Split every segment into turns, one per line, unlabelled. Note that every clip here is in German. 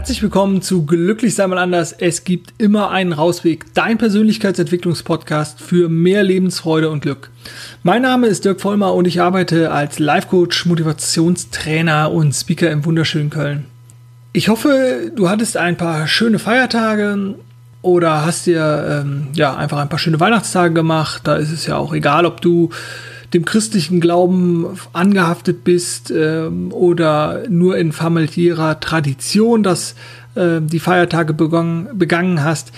Herzlich willkommen zu Glücklich sei mal anders. Es gibt immer einen Rausweg. Dein Persönlichkeitsentwicklungspodcast für mehr Lebensfreude und Glück. Mein Name ist Dirk Vollmer und ich arbeite als Life Coach, Motivationstrainer und Speaker im wunderschönen Köln. Ich hoffe, du hattest ein paar schöne Feiertage oder hast dir ähm, ja einfach ein paar schöne Weihnachtstage gemacht. Da ist es ja auch egal, ob du dem christlichen Glauben angehaftet bist ähm, oder nur in familiärer Tradition, dass äh, die Feiertage begangen, begangen hast.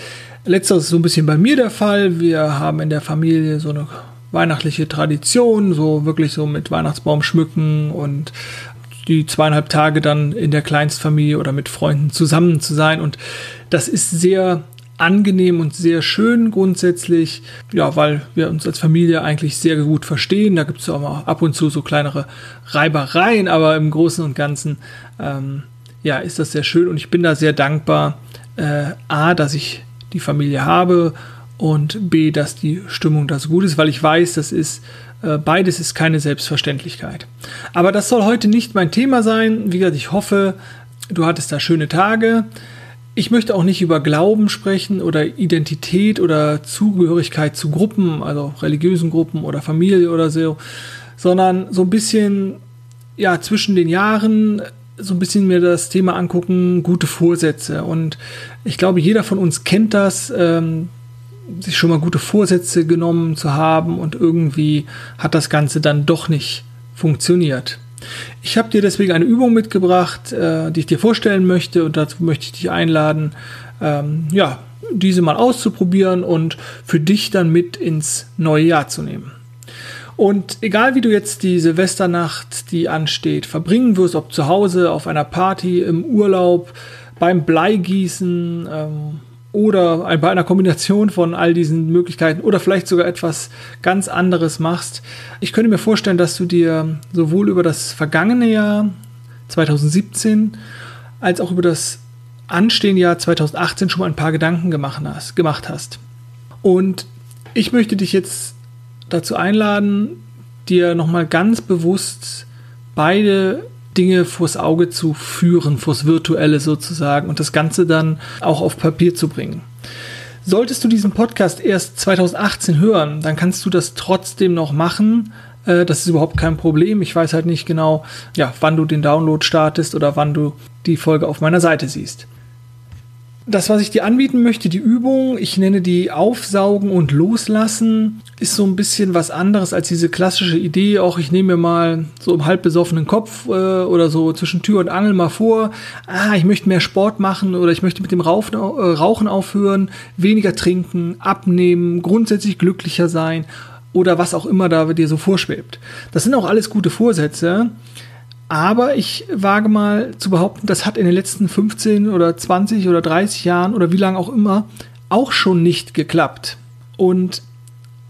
Letzteres ist so ein bisschen bei mir der Fall. Wir haben in der Familie so eine weihnachtliche Tradition, so wirklich so mit Weihnachtsbaum schmücken und die zweieinhalb Tage dann in der Kleinstfamilie oder mit Freunden zusammen zu sein. Und das ist sehr angenehm und sehr schön grundsätzlich, ja, weil wir uns als Familie eigentlich sehr gut verstehen. Da gibt es auch mal ab und zu so kleinere Reibereien, aber im Großen und Ganzen, ähm, ja, ist das sehr schön und ich bin da sehr dankbar, äh, A, dass ich die Familie habe und B, dass die Stimmung da so gut ist, weil ich weiß, das ist äh, beides ist keine Selbstverständlichkeit. Aber das soll heute nicht mein Thema sein. Wie gesagt, ich hoffe, du hattest da schöne Tage. Ich möchte auch nicht über Glauben sprechen oder Identität oder Zugehörigkeit zu Gruppen, also religiösen Gruppen oder Familie oder so, sondern so ein bisschen, ja, zwischen den Jahren so ein bisschen mir das Thema angucken, gute Vorsätze. Und ich glaube, jeder von uns kennt das, ähm, sich schon mal gute Vorsätze genommen zu haben und irgendwie hat das Ganze dann doch nicht funktioniert. Ich habe dir deswegen eine Übung mitgebracht, äh, die ich dir vorstellen möchte und dazu möchte ich dich einladen, ähm, ja, diese mal auszuprobieren und für dich dann mit ins neue Jahr zu nehmen. Und egal wie du jetzt die Silvesternacht, die ansteht, verbringen wirst, ob zu Hause, auf einer Party, im Urlaub, beim Bleigießen, ähm, oder bei einer Kombination von all diesen Möglichkeiten oder vielleicht sogar etwas ganz anderes machst. Ich könnte mir vorstellen, dass du dir sowohl über das vergangene Jahr 2017 als auch über das anstehende Jahr 2018 schon mal ein paar Gedanken gemacht hast. Und ich möchte dich jetzt dazu einladen, dir nochmal ganz bewusst beide Dinge vors Auge zu führen, vors Virtuelle sozusagen und das Ganze dann auch auf Papier zu bringen. Solltest du diesen Podcast erst 2018 hören, dann kannst du das trotzdem noch machen. Äh, das ist überhaupt kein Problem. Ich weiß halt nicht genau, ja, wann du den Download startest oder wann du die Folge auf meiner Seite siehst das, was ich dir anbieten möchte, die Übung, ich nenne die Aufsaugen und Loslassen, ist so ein bisschen was anderes als diese klassische Idee. Auch ich nehme mir mal so im halb besoffenen Kopf äh, oder so zwischen Tür und Angel mal vor, ah, ich möchte mehr Sport machen oder ich möchte mit dem Rauchen, äh, Rauchen aufhören, weniger trinken, abnehmen, grundsätzlich glücklicher sein oder was auch immer da dir so vorschwebt. Das sind auch alles gute Vorsätze. Aber ich wage mal zu behaupten, das hat in den letzten 15 oder 20 oder 30 Jahren oder wie lange auch immer auch schon nicht geklappt. Und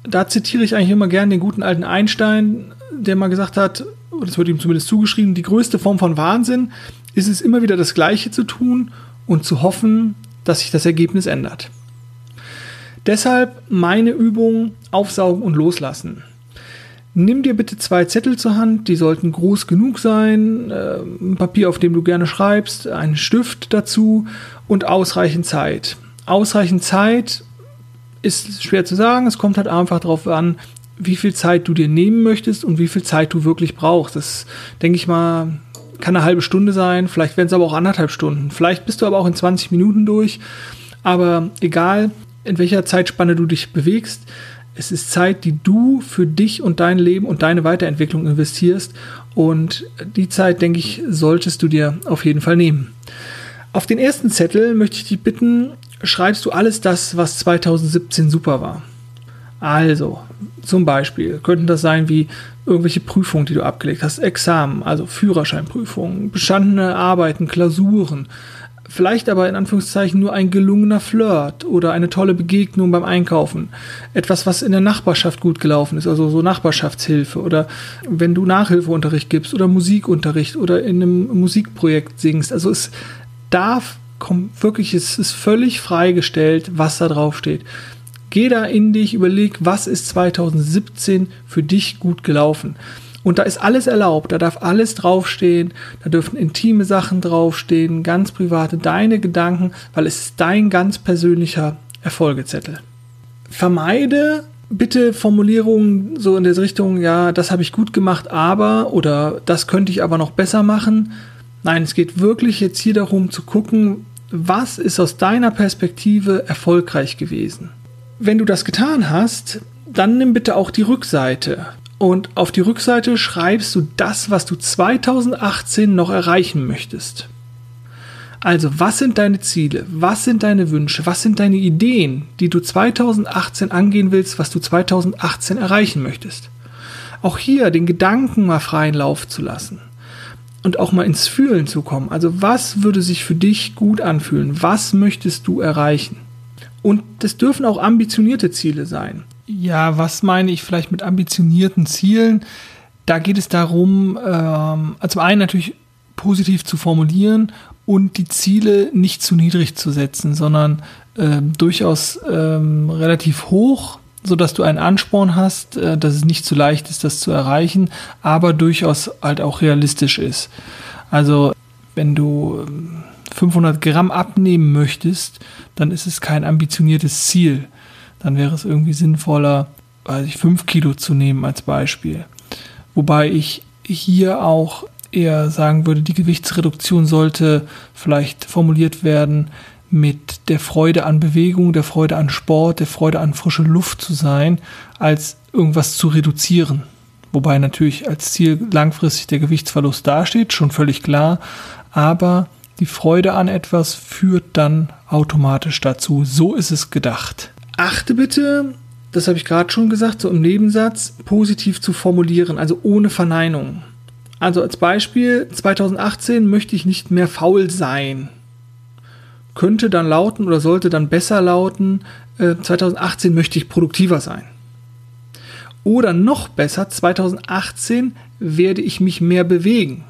da zitiere ich eigentlich immer gern den guten alten Einstein, der mal gesagt hat, das wird ihm zumindest zugeschrieben, die größte Form von Wahnsinn ist es immer wieder das Gleiche zu tun und zu hoffen, dass sich das Ergebnis ändert. Deshalb meine Übung aufsaugen und loslassen. Nimm dir bitte zwei Zettel zur Hand, die sollten groß genug sein, äh, ein Papier, auf dem du gerne schreibst, einen Stift dazu und ausreichend Zeit. Ausreichend Zeit ist schwer zu sagen, es kommt halt einfach darauf an, wie viel Zeit du dir nehmen möchtest und wie viel Zeit du wirklich brauchst. Das denke ich mal, kann eine halbe Stunde sein, vielleicht werden es aber auch anderthalb Stunden. Vielleicht bist du aber auch in 20 Minuten durch. Aber egal, in welcher Zeitspanne du dich bewegst, es ist Zeit, die du für dich und dein Leben und deine Weiterentwicklung investierst. Und die Zeit, denke ich, solltest du dir auf jeden Fall nehmen. Auf den ersten Zettel möchte ich dich bitten, schreibst du alles das, was 2017 super war. Also, zum Beispiel könnten das sein wie irgendwelche Prüfungen, die du abgelegt hast, Examen, also Führerscheinprüfungen, bestandene Arbeiten, Klausuren, Vielleicht aber in Anführungszeichen nur ein gelungener Flirt oder eine tolle Begegnung beim Einkaufen. Etwas, was in der Nachbarschaft gut gelaufen ist, also so Nachbarschaftshilfe oder wenn du Nachhilfeunterricht gibst oder Musikunterricht oder in einem Musikprojekt singst. Also es darf wirklich, es ist völlig freigestellt, was da drauf steht. Geh da in dich, überleg, was ist 2017 für dich gut gelaufen. Und da ist alles erlaubt, da darf alles draufstehen, da dürfen intime Sachen draufstehen, ganz private, deine Gedanken, weil es ist dein ganz persönlicher Erfolgezettel. Vermeide bitte Formulierungen so in der Richtung, ja, das habe ich gut gemacht, aber oder das könnte ich aber noch besser machen. Nein, es geht wirklich jetzt hier darum zu gucken, was ist aus deiner Perspektive erfolgreich gewesen. Wenn du das getan hast, dann nimm bitte auch die Rückseite. Und auf die Rückseite schreibst du das, was du 2018 noch erreichen möchtest. Also, was sind deine Ziele? Was sind deine Wünsche? Was sind deine Ideen, die du 2018 angehen willst, was du 2018 erreichen möchtest? Auch hier den Gedanken mal freien Lauf zu lassen und auch mal ins Fühlen zu kommen. Also, was würde sich für dich gut anfühlen? Was möchtest du erreichen? Und das dürfen auch ambitionierte Ziele sein. Ja, was meine ich vielleicht mit ambitionierten Zielen? Da geht es darum, ähm, zum einen natürlich positiv zu formulieren und die Ziele nicht zu niedrig zu setzen, sondern äh, durchaus ähm, relativ hoch, so dass du einen Ansporn hast, äh, dass es nicht zu leicht ist, das zu erreichen, aber durchaus halt auch realistisch ist. Also wenn du 500 ähm, Gramm abnehmen möchtest, dann ist es kein ambitioniertes Ziel. Dann wäre es irgendwie sinnvoller, weiß ich, 5 Kilo zu nehmen als Beispiel. Wobei ich hier auch eher sagen würde, die Gewichtsreduktion sollte vielleicht formuliert werden mit der Freude an Bewegung, der Freude an Sport, der Freude an frische Luft zu sein, als irgendwas zu reduzieren. Wobei natürlich als Ziel langfristig der Gewichtsverlust dasteht, schon völlig klar. Aber die Freude an etwas führt dann automatisch dazu. So ist es gedacht. Achte bitte, das habe ich gerade schon gesagt, so im Nebensatz, positiv zu formulieren, also ohne Verneinung. Also als Beispiel, 2018 möchte ich nicht mehr faul sein. Könnte dann lauten oder sollte dann besser lauten, äh, 2018 möchte ich produktiver sein. Oder noch besser, 2018 werde ich mich mehr bewegen.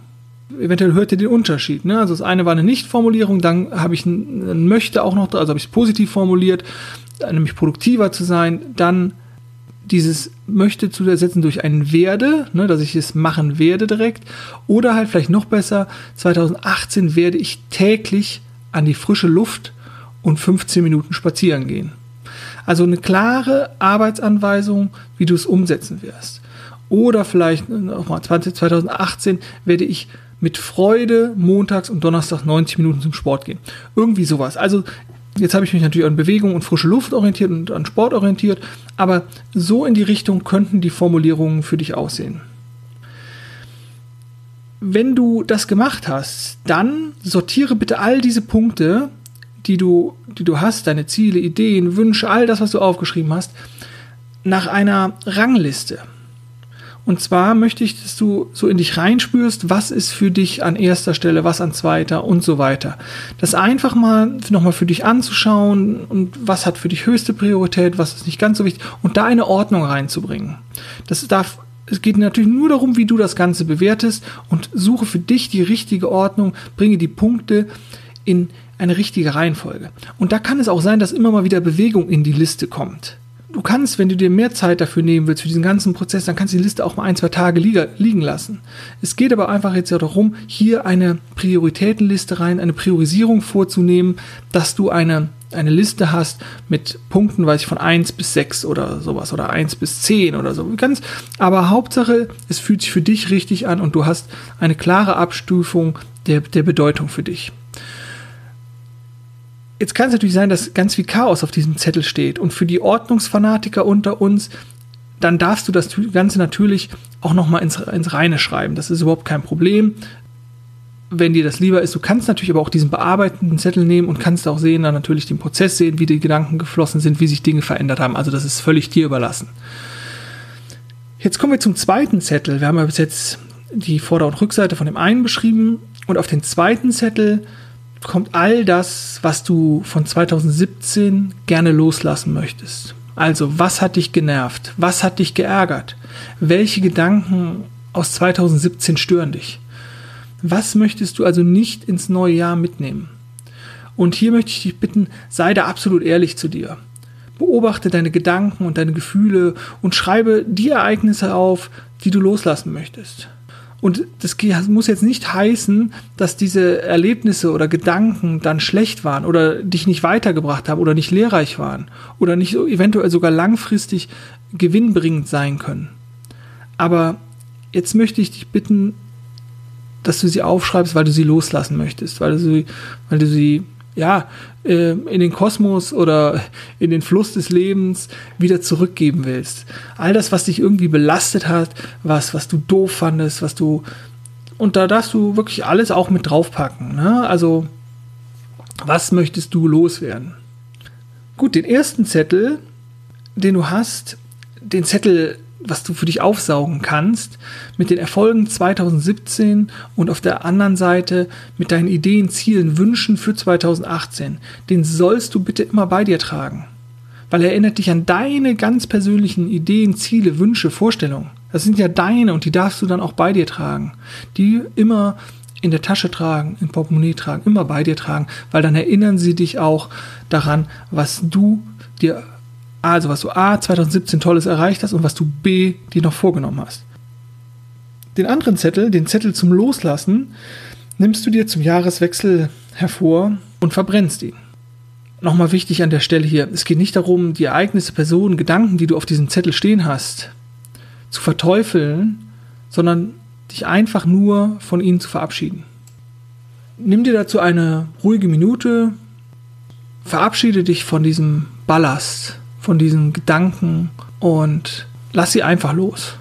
Eventuell hört ihr den Unterschied. Ne? Also das eine war eine Nicht-Formulierung, dann habe ich ein, möchte auch noch, also habe ich es positiv formuliert, nämlich produktiver zu sein, dann dieses möchte zu ersetzen durch ein werde, ne, dass ich es machen werde direkt. Oder halt vielleicht noch besser, 2018 werde ich täglich an die frische Luft und 15 Minuten spazieren gehen. Also eine klare Arbeitsanweisung, wie du es umsetzen wirst. Oder vielleicht nochmal 2018 werde ich mit Freude montags und donnerstags 90 Minuten zum Sport gehen. Irgendwie sowas. Also Jetzt habe ich mich natürlich an Bewegung und frische Luft orientiert und an Sport orientiert, aber so in die Richtung könnten die Formulierungen für dich aussehen. Wenn du das gemacht hast, dann sortiere bitte all diese Punkte, die du, die du hast, deine Ziele, Ideen, Wünsche, all das, was du aufgeschrieben hast, nach einer Rangliste. Und zwar möchte ich, dass du so in dich reinspürst, was ist für dich an erster Stelle, was an zweiter und so weiter. Das einfach mal nochmal für dich anzuschauen und was hat für dich höchste Priorität, was ist nicht ganz so wichtig und da eine Ordnung reinzubringen. Das darf es geht natürlich nur darum, wie du das Ganze bewertest und suche für dich die richtige Ordnung, bringe die Punkte in eine richtige Reihenfolge. Und da kann es auch sein, dass immer mal wieder Bewegung in die Liste kommt du kannst, wenn du dir mehr Zeit dafür nehmen willst, für diesen ganzen Prozess, dann kannst du die Liste auch mal ein, zwei Tage liegen lassen. Es geht aber einfach jetzt ja darum, hier eine Prioritätenliste rein, eine Priorisierung vorzunehmen, dass du eine, eine Liste hast mit Punkten, weiß ich, von 1 bis 6 oder sowas oder 1 bis 10 oder so. Ganz, aber Hauptsache, es fühlt sich für dich richtig an und du hast eine klare Abstufung der, der Bedeutung für dich. Jetzt kann es natürlich sein, dass ganz viel Chaos auf diesem Zettel steht. Und für die Ordnungsfanatiker unter uns, dann darfst du das Ganze natürlich auch nochmal ins, ins Reine schreiben. Das ist überhaupt kein Problem. Wenn dir das lieber ist, du kannst natürlich aber auch diesen bearbeitenden Zettel nehmen und kannst auch sehen, dann natürlich den Prozess sehen, wie die Gedanken geflossen sind, wie sich Dinge verändert haben. Also das ist völlig dir überlassen. Jetzt kommen wir zum zweiten Zettel. Wir haben ja bis jetzt die Vorder- und Rückseite von dem einen beschrieben und auf den zweiten Zettel kommt all das, was du von 2017 gerne loslassen möchtest. Also, was hat dich genervt? Was hat dich geärgert? Welche Gedanken aus 2017 stören dich? Was möchtest du also nicht ins neue Jahr mitnehmen? Und hier möchte ich dich bitten, sei da absolut ehrlich zu dir. beobachte deine Gedanken und deine Gefühle und schreibe die Ereignisse auf, die du loslassen möchtest. Und das muss jetzt nicht heißen, dass diese Erlebnisse oder Gedanken dann schlecht waren oder dich nicht weitergebracht haben oder nicht lehrreich waren oder nicht eventuell sogar langfristig gewinnbringend sein können. Aber jetzt möchte ich dich bitten, dass du sie aufschreibst, weil du sie loslassen möchtest, weil du sie, weil du sie ja, äh, in den Kosmos oder in den Fluss des Lebens wieder zurückgeben willst. All das, was dich irgendwie belastet hat, was, was du doof fandest, was du, und da darfst du wirklich alles auch mit draufpacken. Ne? Also, was möchtest du loswerden? Gut, den ersten Zettel, den du hast, den Zettel was du für dich aufsaugen kannst, mit den Erfolgen 2017 und auf der anderen Seite mit deinen Ideen, Zielen, Wünschen für 2018. Den sollst du bitte immer bei dir tragen, weil er erinnert dich an deine ganz persönlichen Ideen, Ziele, Wünsche, Vorstellungen. Das sind ja deine und die darfst du dann auch bei dir tragen. Die immer in der Tasche tragen, im Portemonnaie tragen, immer bei dir tragen, weil dann erinnern sie dich auch daran, was du dir also was du A 2017 Tolles erreicht hast und was du B dir noch vorgenommen hast. Den anderen Zettel, den Zettel zum Loslassen, nimmst du dir zum Jahreswechsel hervor und verbrennst ihn. Nochmal wichtig an der Stelle hier, es geht nicht darum, die Ereignisse, Personen, Gedanken, die du auf diesem Zettel stehen hast, zu verteufeln, sondern dich einfach nur von ihnen zu verabschieden. Nimm dir dazu eine ruhige Minute, verabschiede dich von diesem Ballast, von diesen Gedanken und lass sie einfach los.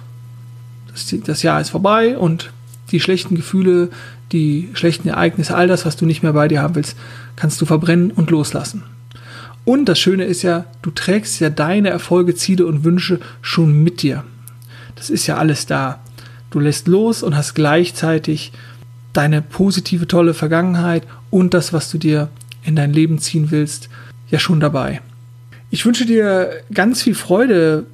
Das, das Jahr ist vorbei und die schlechten Gefühle, die schlechten Ereignisse, all das, was du nicht mehr bei dir haben willst, kannst du verbrennen und loslassen. Und das Schöne ist ja, du trägst ja deine Erfolge, Ziele und Wünsche schon mit dir. Das ist ja alles da. Du lässt los und hast gleichzeitig deine positive, tolle Vergangenheit und das, was du dir in dein Leben ziehen willst, ja schon dabei. Ich wünsche dir ganz viel Freude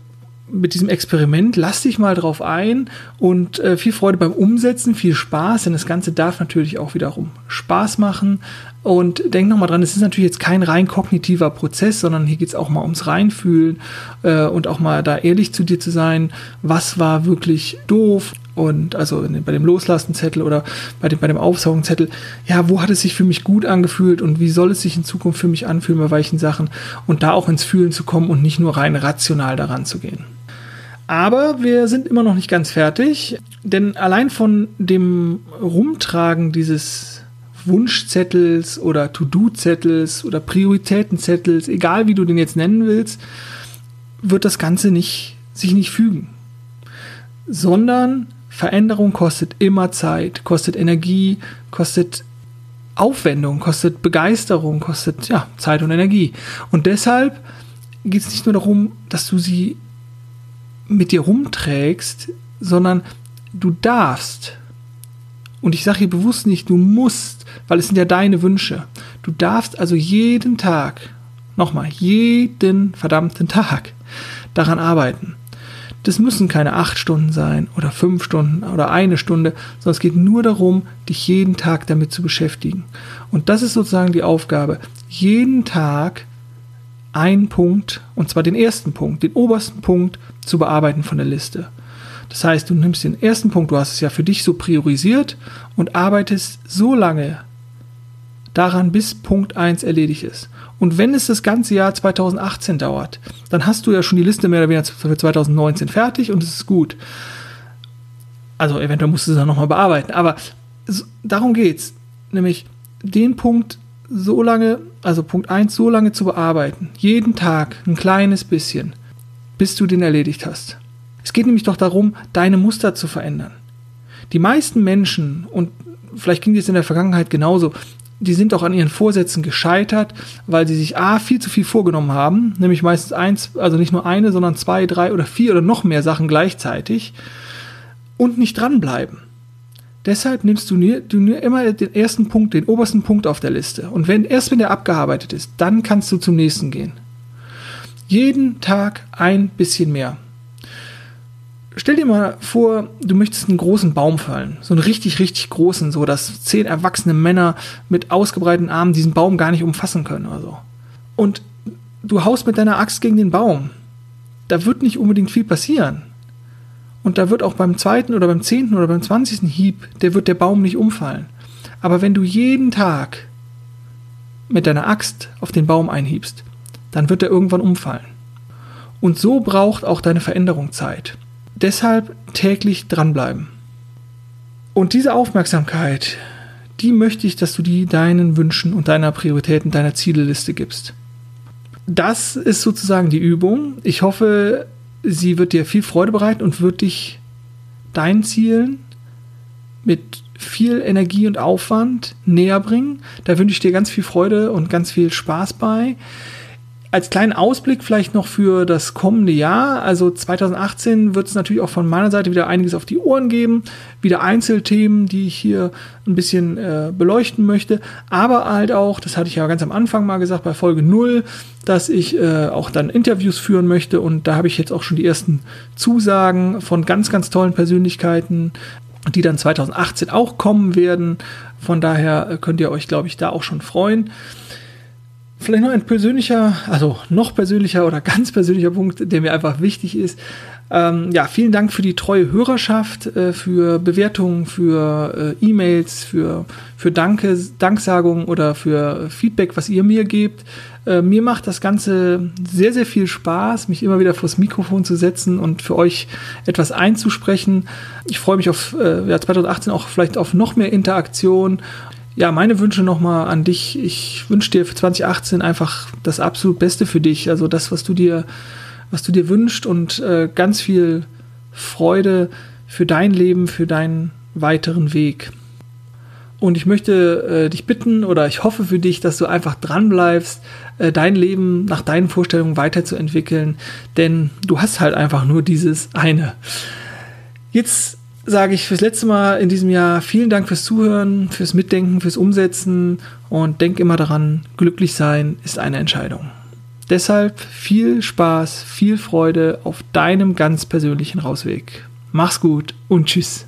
mit diesem Experiment. Lass dich mal drauf ein und äh, viel Freude beim Umsetzen, viel Spaß, denn das Ganze darf natürlich auch wiederum Spaß machen. Und denk nochmal dran, es ist natürlich jetzt kein rein kognitiver Prozess, sondern hier geht es auch mal ums Reinfühlen äh, und auch mal da ehrlich zu dir zu sein. Was war wirklich doof? Und also bei dem Loslassenzettel oder bei dem, bei dem Aufsaugenzettel, ja, wo hat es sich für mich gut angefühlt und wie soll es sich in Zukunft für mich anfühlen bei welchen Sachen und da auch ins Fühlen zu kommen und nicht nur rein rational daran zu gehen. Aber wir sind immer noch nicht ganz fertig, denn allein von dem Rumtragen dieses Wunschzettels oder To-Do-Zettels oder Prioritätenzettels, egal wie du den jetzt nennen willst, wird das Ganze nicht, sich nicht fügen. Sondern Veränderung kostet immer Zeit, kostet Energie, kostet Aufwendung, kostet Begeisterung, kostet ja, Zeit und Energie. Und deshalb geht es nicht nur darum, dass du sie mit dir rumträgst, sondern du darfst. Und ich sage hier bewusst nicht, du musst, weil es sind ja deine Wünsche. Du darfst also jeden Tag, nochmal, jeden verdammten Tag daran arbeiten. Das müssen keine acht Stunden sein oder fünf Stunden oder eine Stunde, sondern es geht nur darum, dich jeden Tag damit zu beschäftigen. Und das ist sozusagen die Aufgabe. Jeden Tag einen Punkt, und zwar den ersten Punkt, den obersten Punkt zu bearbeiten von der Liste. Das heißt, du nimmst den ersten Punkt, du hast es ja für dich so priorisiert und arbeitest so lange daran, bis Punkt 1 erledigt ist. Und wenn es das ganze Jahr 2018 dauert, dann hast du ja schon die Liste mehr oder weniger für 2019 fertig und es ist gut. Also eventuell musst du es dann nochmal bearbeiten. Aber darum geht's. Nämlich den Punkt so lange, also Punkt 1 so lange zu bearbeiten. Jeden Tag ein kleines bisschen, bis du den erledigt hast. Es geht nämlich doch darum, deine Muster zu verändern. Die meisten Menschen, und vielleicht ging es in der Vergangenheit genauso, die sind auch an ihren Vorsätzen gescheitert, weil sie sich A, viel zu viel vorgenommen haben, nämlich meistens eins, also nicht nur eine, sondern zwei, drei oder vier oder noch mehr Sachen gleichzeitig und nicht dranbleiben. Deshalb nimmst du nur, du nur immer den ersten Punkt, den obersten Punkt auf der Liste. Und wenn, erst wenn der abgearbeitet ist, dann kannst du zum nächsten gehen. Jeden Tag ein bisschen mehr. Stell dir mal vor, du möchtest einen großen Baum fallen. So einen richtig, richtig großen, so dass zehn erwachsene Männer mit ausgebreiteten Armen diesen Baum gar nicht umfassen können oder so. Und du haust mit deiner Axt gegen den Baum. Da wird nicht unbedingt viel passieren. Und da wird auch beim zweiten oder beim zehnten oder beim zwanzigsten Hieb, der wird der Baum nicht umfallen. Aber wenn du jeden Tag mit deiner Axt auf den Baum einhiebst, dann wird er irgendwann umfallen. Und so braucht auch deine Veränderung Zeit. Deshalb täglich dranbleiben. Und diese Aufmerksamkeit, die möchte ich, dass du die deinen Wünschen und deiner Prioritäten, deiner Zieleliste gibst. Das ist sozusagen die Übung. Ich hoffe, sie wird dir viel Freude bereiten und wird dich deinen Zielen mit viel Energie und Aufwand näher bringen. Da wünsche ich dir ganz viel Freude und ganz viel Spaß bei als kleinen Ausblick vielleicht noch für das kommende Jahr. Also 2018 wird es natürlich auch von meiner Seite wieder einiges auf die Ohren geben. Wieder Einzelthemen, die ich hier ein bisschen äh, beleuchten möchte. Aber halt auch, das hatte ich ja ganz am Anfang mal gesagt, bei Folge 0, dass ich äh, auch dann Interviews führen möchte. Und da habe ich jetzt auch schon die ersten Zusagen von ganz, ganz tollen Persönlichkeiten, die dann 2018 auch kommen werden. Von daher äh, könnt ihr euch, glaube ich, da auch schon freuen. Vielleicht noch ein persönlicher, also noch persönlicher oder ganz persönlicher Punkt, der mir einfach wichtig ist. Ähm, ja, vielen Dank für die treue Hörerschaft, äh, für Bewertungen, für äh, E-Mails, für, für Danke, Danksagungen oder für Feedback, was ihr mir gebt. Äh, mir macht das Ganze sehr, sehr viel Spaß, mich immer wieder vors Mikrofon zu setzen und für euch etwas einzusprechen. Ich freue mich auf äh, ja, 2018 auch vielleicht auf noch mehr Interaktion ja, meine Wünsche nochmal an dich. Ich wünsche dir für 2018 einfach das absolut Beste für dich. Also das, was du dir, was du dir wünschst und äh, ganz viel Freude für dein Leben, für deinen weiteren Weg. Und ich möchte äh, dich bitten oder ich hoffe für dich, dass du einfach dran bleibst, äh, dein Leben nach deinen Vorstellungen weiterzuentwickeln, denn du hast halt einfach nur dieses eine. Jetzt sage ich fürs letzte Mal in diesem Jahr vielen Dank fürs Zuhören, fürs Mitdenken, fürs Umsetzen und denk immer daran, glücklich sein ist eine Entscheidung. Deshalb viel Spaß, viel Freude auf deinem ganz persönlichen Rausweg. Mach's gut und tschüss.